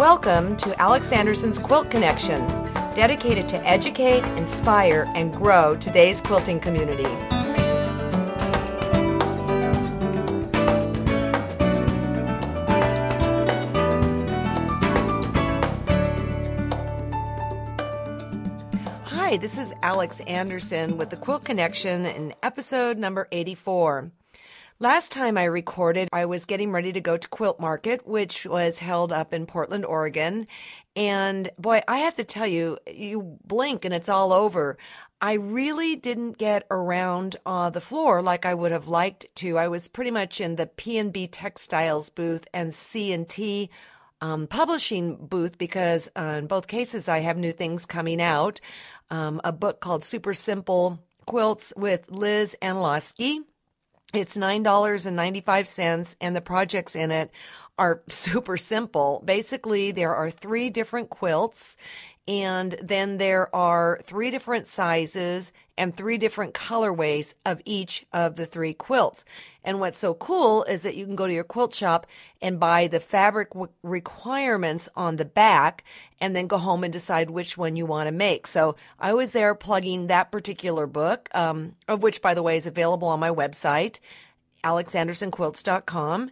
Welcome to Alex Anderson's Quilt Connection, dedicated to educate, inspire, and grow today's quilting community. Hi, this is Alex Anderson with the Quilt Connection in episode number 84. Last time I recorded, I was getting ready to go to Quilt Market, which was held up in Portland, Oregon. And boy, I have to tell you, you blink and it's all over. I really didn't get around uh, the floor like I would have liked to. I was pretty much in the P&B Textiles booth and C&T um, publishing booth because uh, in both cases I have new things coming out. Um, a book called Super Simple Quilts with Liz Aneloski it's $9.95 and the projects in it are super simple. Basically, there are three different quilts and then there are three different sizes and three different colorways of each of the three quilts. And what's so cool is that you can go to your quilt shop and buy the fabric requirements on the back and then go home and decide which one you want to make. So I was there plugging that particular book, um, of which, by the way, is available on my website, alexandersonquilts.com.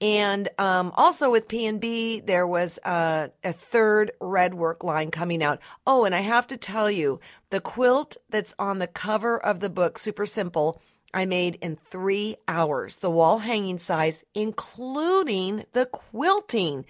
And um, also with P&B, there was a third red work line coming out. Oh, and I have to tell you, the quilt that's on the cover of the book, super simple, I made in three hours. The wall hanging size, including the quilting.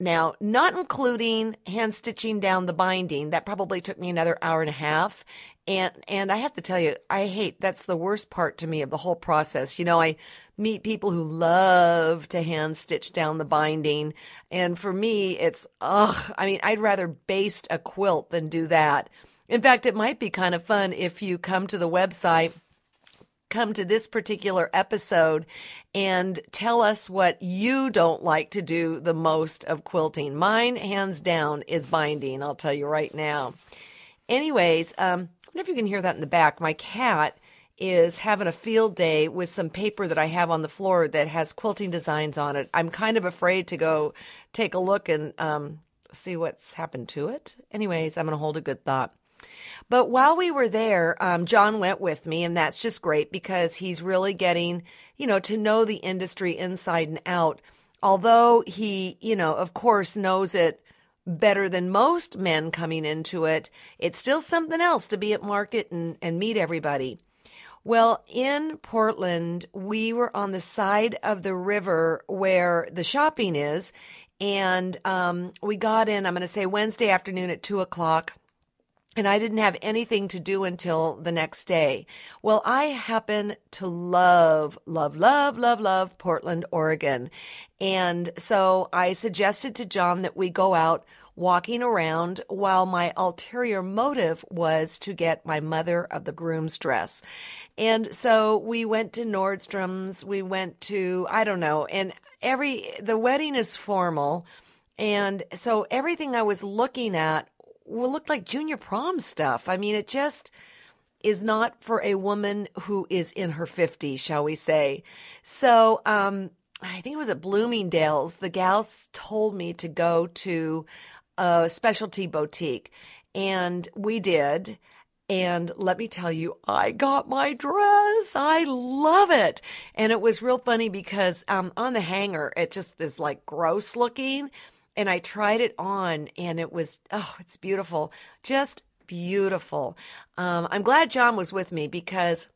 Now, not including hand stitching down the binding, that probably took me another hour and a half. And and I have to tell you, I hate that's the worst part to me of the whole process. You know, I meet people who love to hand stitch down the binding, and for me, it's ugh. I mean, I'd rather baste a quilt than do that. In fact, it might be kind of fun if you come to the website come to this particular episode and tell us what you don't like to do the most of quilting. Mine, hands down, is binding. I'll tell you right now. Anyways, um, Wonder if you can hear that in the back. My cat is having a field day with some paper that I have on the floor that has quilting designs on it. I'm kind of afraid to go take a look and um, see what's happened to it. Anyways, I'm going to hold a good thought. But while we were there, um, John went with me, and that's just great because he's really getting, you know, to know the industry inside and out. Although he, you know, of course, knows it better than most men coming into it, it's still something else to be at market and, and meet everybody. Well, in Portland, we were on the side of the river where the shopping is, and um, we got in, I'm going to say Wednesday afternoon at two o'clock and I didn't have anything to do until the next day. Well, I happen to love, love, love, love, love Portland, Oregon. And so I suggested to John that we go out walking around while my ulterior motive was to get my mother of the groom's dress. And so we went to Nordstrom's, we went to, I don't know, and every, the wedding is formal. And so everything I was looking at looked like junior prom stuff. I mean, it just is not for a woman who is in her 50s, shall we say. So, um, I think it was at Bloomingdale's. The gals told me to go to a specialty boutique, and we did. And let me tell you, I got my dress. I love it. And it was real funny because um, on the hanger, it just is like gross looking and I tried it on and it was, oh, it's beautiful. Just beautiful. Um, I'm glad John was with me because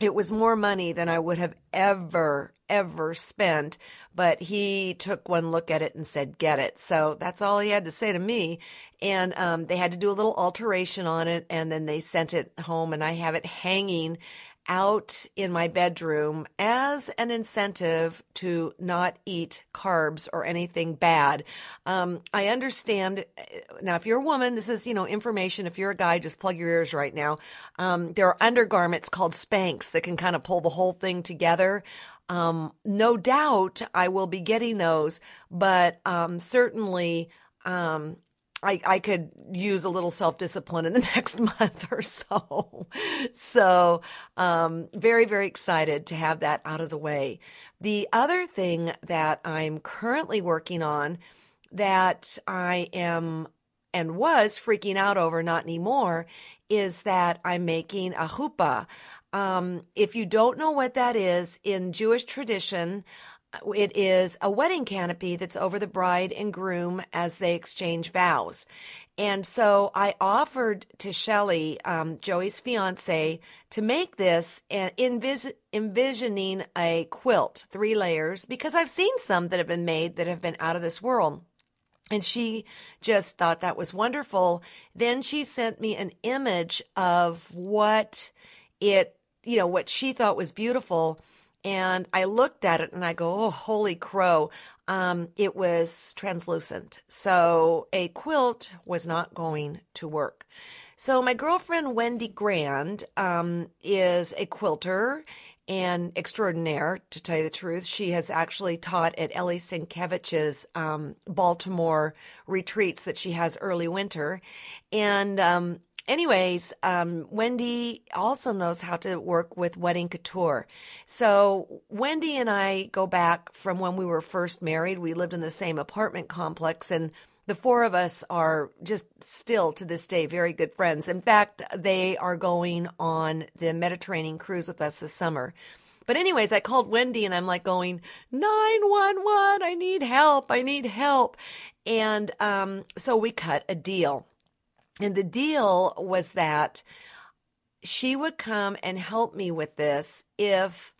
it was more money than I would have ever, ever spent. But he took one look at it and said, get it. So that's all he had to say to me. And um, they had to do a little alteration on it and then they sent it home and I have it hanging out in my bedroom as an incentive to not eat carbs or anything bad. Um, I understand now, if you're a woman, this is, you know, information. If you're a guy, just plug your ears right now. Um, there are undergarments called Spanx that can kind of pull the whole thing together. Um, no doubt I will be getting those, but um, certainly um, I, I could use a little self discipline in the next month or so. So, um, very, very excited to have that out of the way. The other thing that I'm currently working on that I am and was freaking out over, not anymore, is that I'm making a chuppah. Um, if you don't know what that is, in Jewish tradition, it is a wedding canopy that's over the bride and groom as they exchange vows. And so I offered to Shelly, um, Joey's fiance, to make this and envis- envisioning a quilt, three layers, because I've seen some that have been made that have been out of this world. And she just thought that was wonderful. Then she sent me an image of what it, you know, what she thought was beautiful. And I looked at it and I go, oh, holy crow. Um, it was translucent. So a quilt was not going to work. So my girlfriend Wendy Grand um, is a quilter and extraordinaire, to tell you the truth. She has actually taught at Elly Sienkiewicz's um, Baltimore retreats that she has early winter. And um, anyways, um, Wendy also knows how to work with wedding couture. So Wendy and I go back from when we were first married. We lived in the same apartment complex and the four of us are just still to this day very good friends. In fact, they are going on the Mediterranean cruise with us this summer. But anyways, I called Wendy and I'm like going, 911, I need help. I need help. And um, so we cut a deal. And the deal was that she would come and help me with this if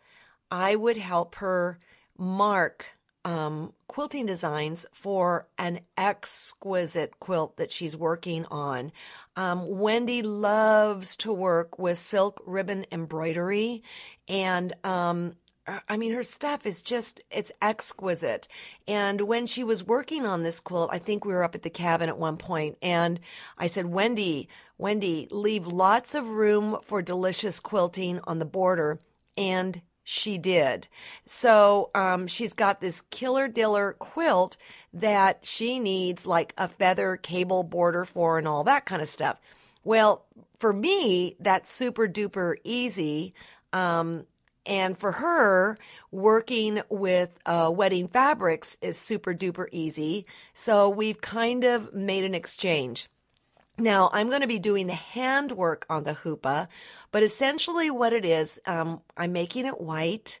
I would help her mark um, quilting designs for an exquisite quilt that she's working on. Um, Wendy loves to work with silk ribbon embroidery, and um, I mean, her stuff is just, it's exquisite. And when she was working on this quilt, I think we were up at the cabin at one point, and I said, Wendy, Wendy, leave lots of room for delicious quilting on the border. And she did. So um, she's got this killer diller quilt that she needs like a feather cable border for and all that kind of stuff. Well, for me, that's super duper easy. Um, and for her, working with uh, wedding fabrics is super duper easy. So we've kind of made an exchange. Now, I'm going to be doing the handwork on the chuppah, but essentially what it is, um, I'm making it white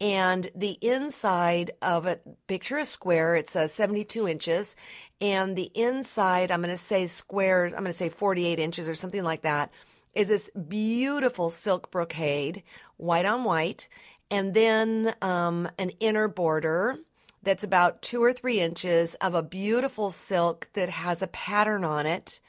and the inside of it, picture a square, it's uh, 72 inches, and the inside, I'm going to say squares, I'm going to say 48 inches or something like that, is this beautiful silk brocade, white on white, and then um, an inner border that's about two or three inches of a beautiful silk that has a pattern on it.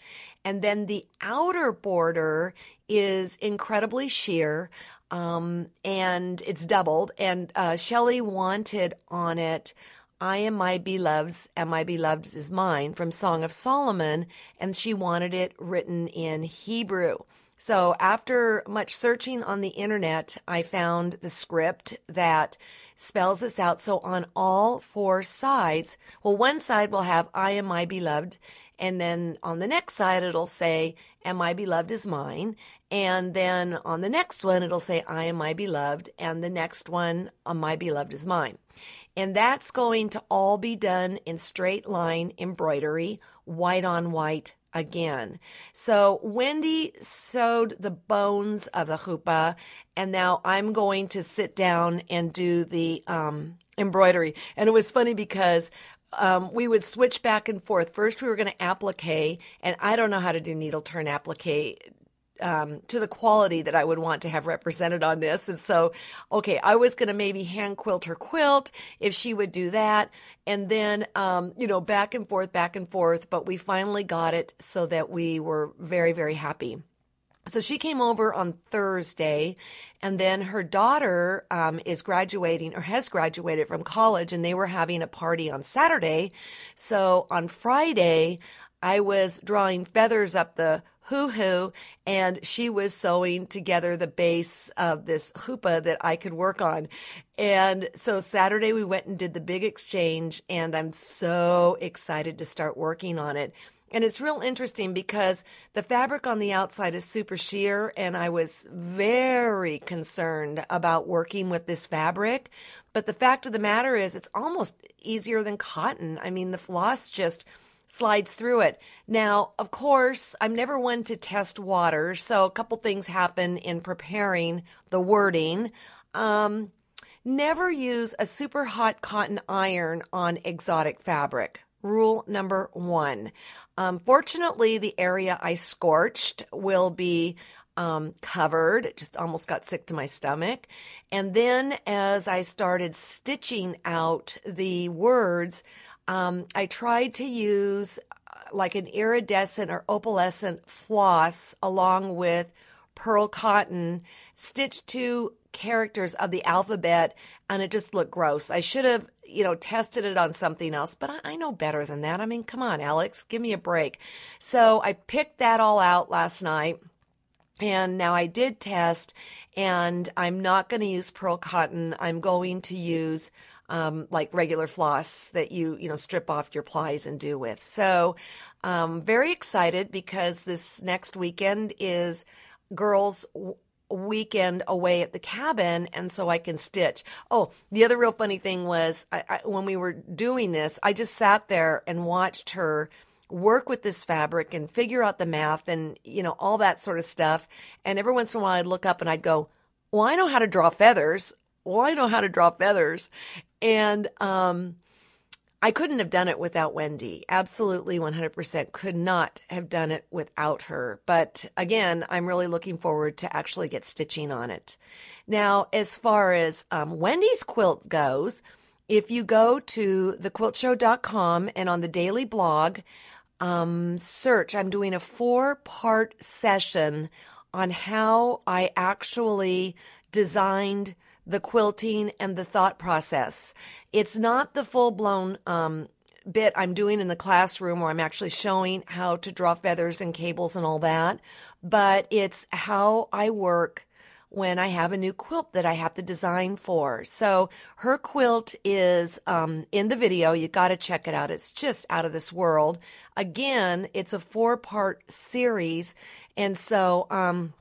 And then the outer border is incredibly sheer. Um, and it's doubled. And uh, Shelley wanted on it, I am my beloved's, and my beloved's is mine from Song of Solomon. And she wanted it written in Hebrew. So after much searching on the internet, I found the script that spells this out. So on all four sides, well, one side will have I am my beloved. And then on the next side, it'll say, and my beloved is mine. And then on the next one, it'll say, I am my beloved. And the next one, my beloved is mine. And that's going to all be done in straight line embroidery, white on white again. So Wendy sewed the bones of the chuppah, and now I'm going to sit down and do the um, embroidery. And it was funny because um, we would switch back and forth. First, we were going to applique, and I don't know how to do needle turn applique um, to the quality that I would want to have represented on this. And so, okay, I was going to maybe hand quilt her quilt if she would do that. And then, um, you know, back and forth, back and forth. But we finally got it so that we were very, very happy. So she came over on Thursday, and then her daughter um, is graduating or has graduated from college, and they were having a party on Saturday. So on Friday, I was drawing feathers up the hoo hoo, and she was sewing together the base of this chuppah that I could work on. And so Saturday we went and did the big exchange, and I'm so excited to start working on it. And it's real interesting because the fabric on the outside is super sheer, and I was very concerned about working with this fabric. But the fact of the matter is, it's almost easier than cotton. I mean, the floss just slides through it. Now, of course, I'm never one to test water, so a couple things happen in preparing the wording. Um, never use a super hot cotton iron on exotic fabric. Rule number one. Um, fortunately, the area I scorched will be um, covered. It just almost got sick to my stomach. And then as I started stitching out the words, um, I tried to use uh, like an iridescent or opalescent floss along with pearl cotton stitched two characters of the alphabet and it just looked gross. I should have, you know, tested it on something else, but I, I, know better than that. I mean, come on, Alex, give me a break. So I picked that all out last night. And now I did test, and I'm not going to use pearl cotton. I'm going to use um, like regular floss that you you know strip off your plies and do with. So, um, very excited because this next weekend is girls weekend away at the cabin and so I can stitch. Oh, the other real funny thing was I, I, when we were doing this, I just sat there and watched her work with this fabric and figure out the math and you know all that sort of stuff. And every once in a while I'd look up and I'd go, "Well, I know how to draw feathers. Well, I know how to draw feathers." And um, I couldn't have done it without Wendy. Absolutely 100% could not have done it without her. But again, I'm really looking forward to actually get stitching on it. Now, as far as um, Wendy's quilt goes, if you go to thequiltshow.com and on the daily blog, um, search, I'm doing a four part session on how I actually designed the quilting and the thought process. It's not the full blown um, bit I'm doing in the classroom where I'm actually showing how to draw feathers and cables and all that, but it's how I work when I have a new quilt that I have to design for. So her quilt is um, in the video. You got to check it out. It's just out of this world. Again, it's a four part series. And so, um,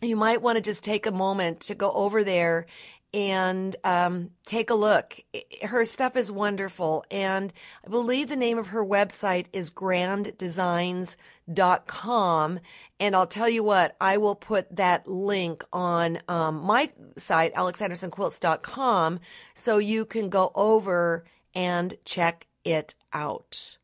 you might want to just take a moment to go over there and um, take a look. Her stuff is wonderful. And I believe the name of her website is granddesigns.com. And I'll tell you what, I will put that link on um, my site, alexandersonquilts.com, so you can go over and check it out.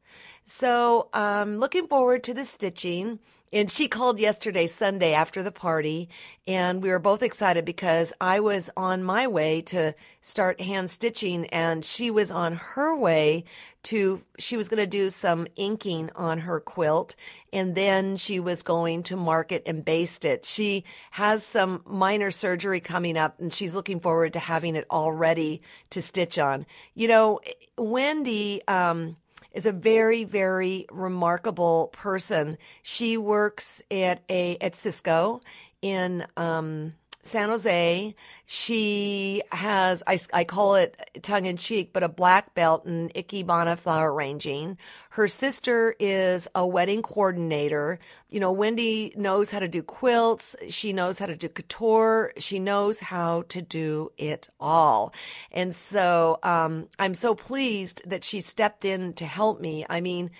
So, um, looking forward to the stitching. And she called yesterday, Sunday, after the party, and we were both excited because I was on my way to start hand stitching, and she was on her way to, she was going to do some inking on her quilt, and then she was going to mark it and baste it. She has some minor surgery coming up, and she's looking forward to having it all ready to stitch on. You know, Wendy, um, is a very, very remarkable person. She works at a at Cisco in um, San Jose. She has, I, I call it tongue in cheek, but a black belt in Ikebana flower arranging. Her sister is a wedding coordinator. You know, Wendy knows how to do quilts. She knows how to do couture. She knows how to do it all. And so um, I'm so pleased that she stepped in to help me. I mean,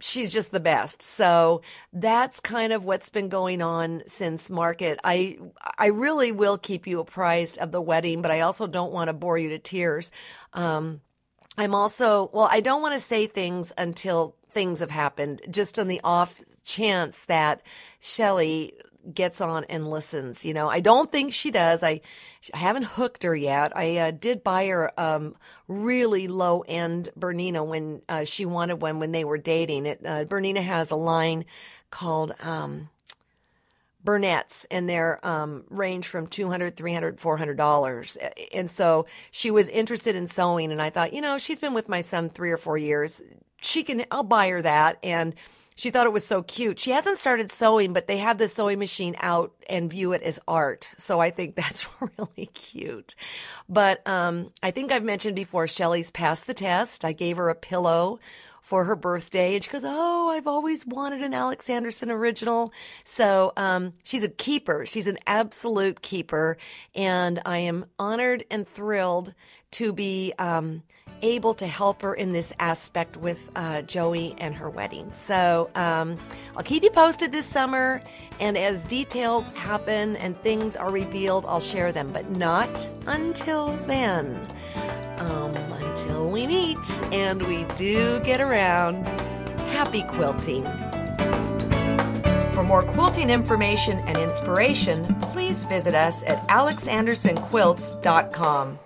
she's just the best. So that's kind of what's been going on since market. I I really will keep you apprised of the wedding, but I also don't want to bore you to tears. Um, I'm also well, I don't want to say things until things have happened, just on the off chance that Shelly gets on and listens. You know, I don't think she does. I, I haven't hooked her yet. I uh, did buy her um, really low end Bernina when uh, she wanted one when they were dating. It uh, Bernina has a line called um, Bernettes, and they're um, range from 200 300 400 dollars and so she was interested in sewing and i thought you know she's been with my son three or four years she can i'll buy her that and she thought it was so cute. She hasn't started sewing, but they have the sewing machine out and view it as art. So I think that's really cute. But um, I think I've mentioned before, Shelly's passed the test. I gave her a pillow for her birthday. And she goes, Oh, I've always wanted an Alex Anderson original. So um, she's a keeper. She's an absolute keeper. And I am honored and thrilled to be um, able to help her in this aspect with uh, Joey and her wedding. So um, I'll keep you posted this summer. And as details happen and things are revealed, I'll share them, but not until then. Um, until we meet and we do get around. Happy quilting. For more quilting information and inspiration, please visit us at alexandersonquilts.com.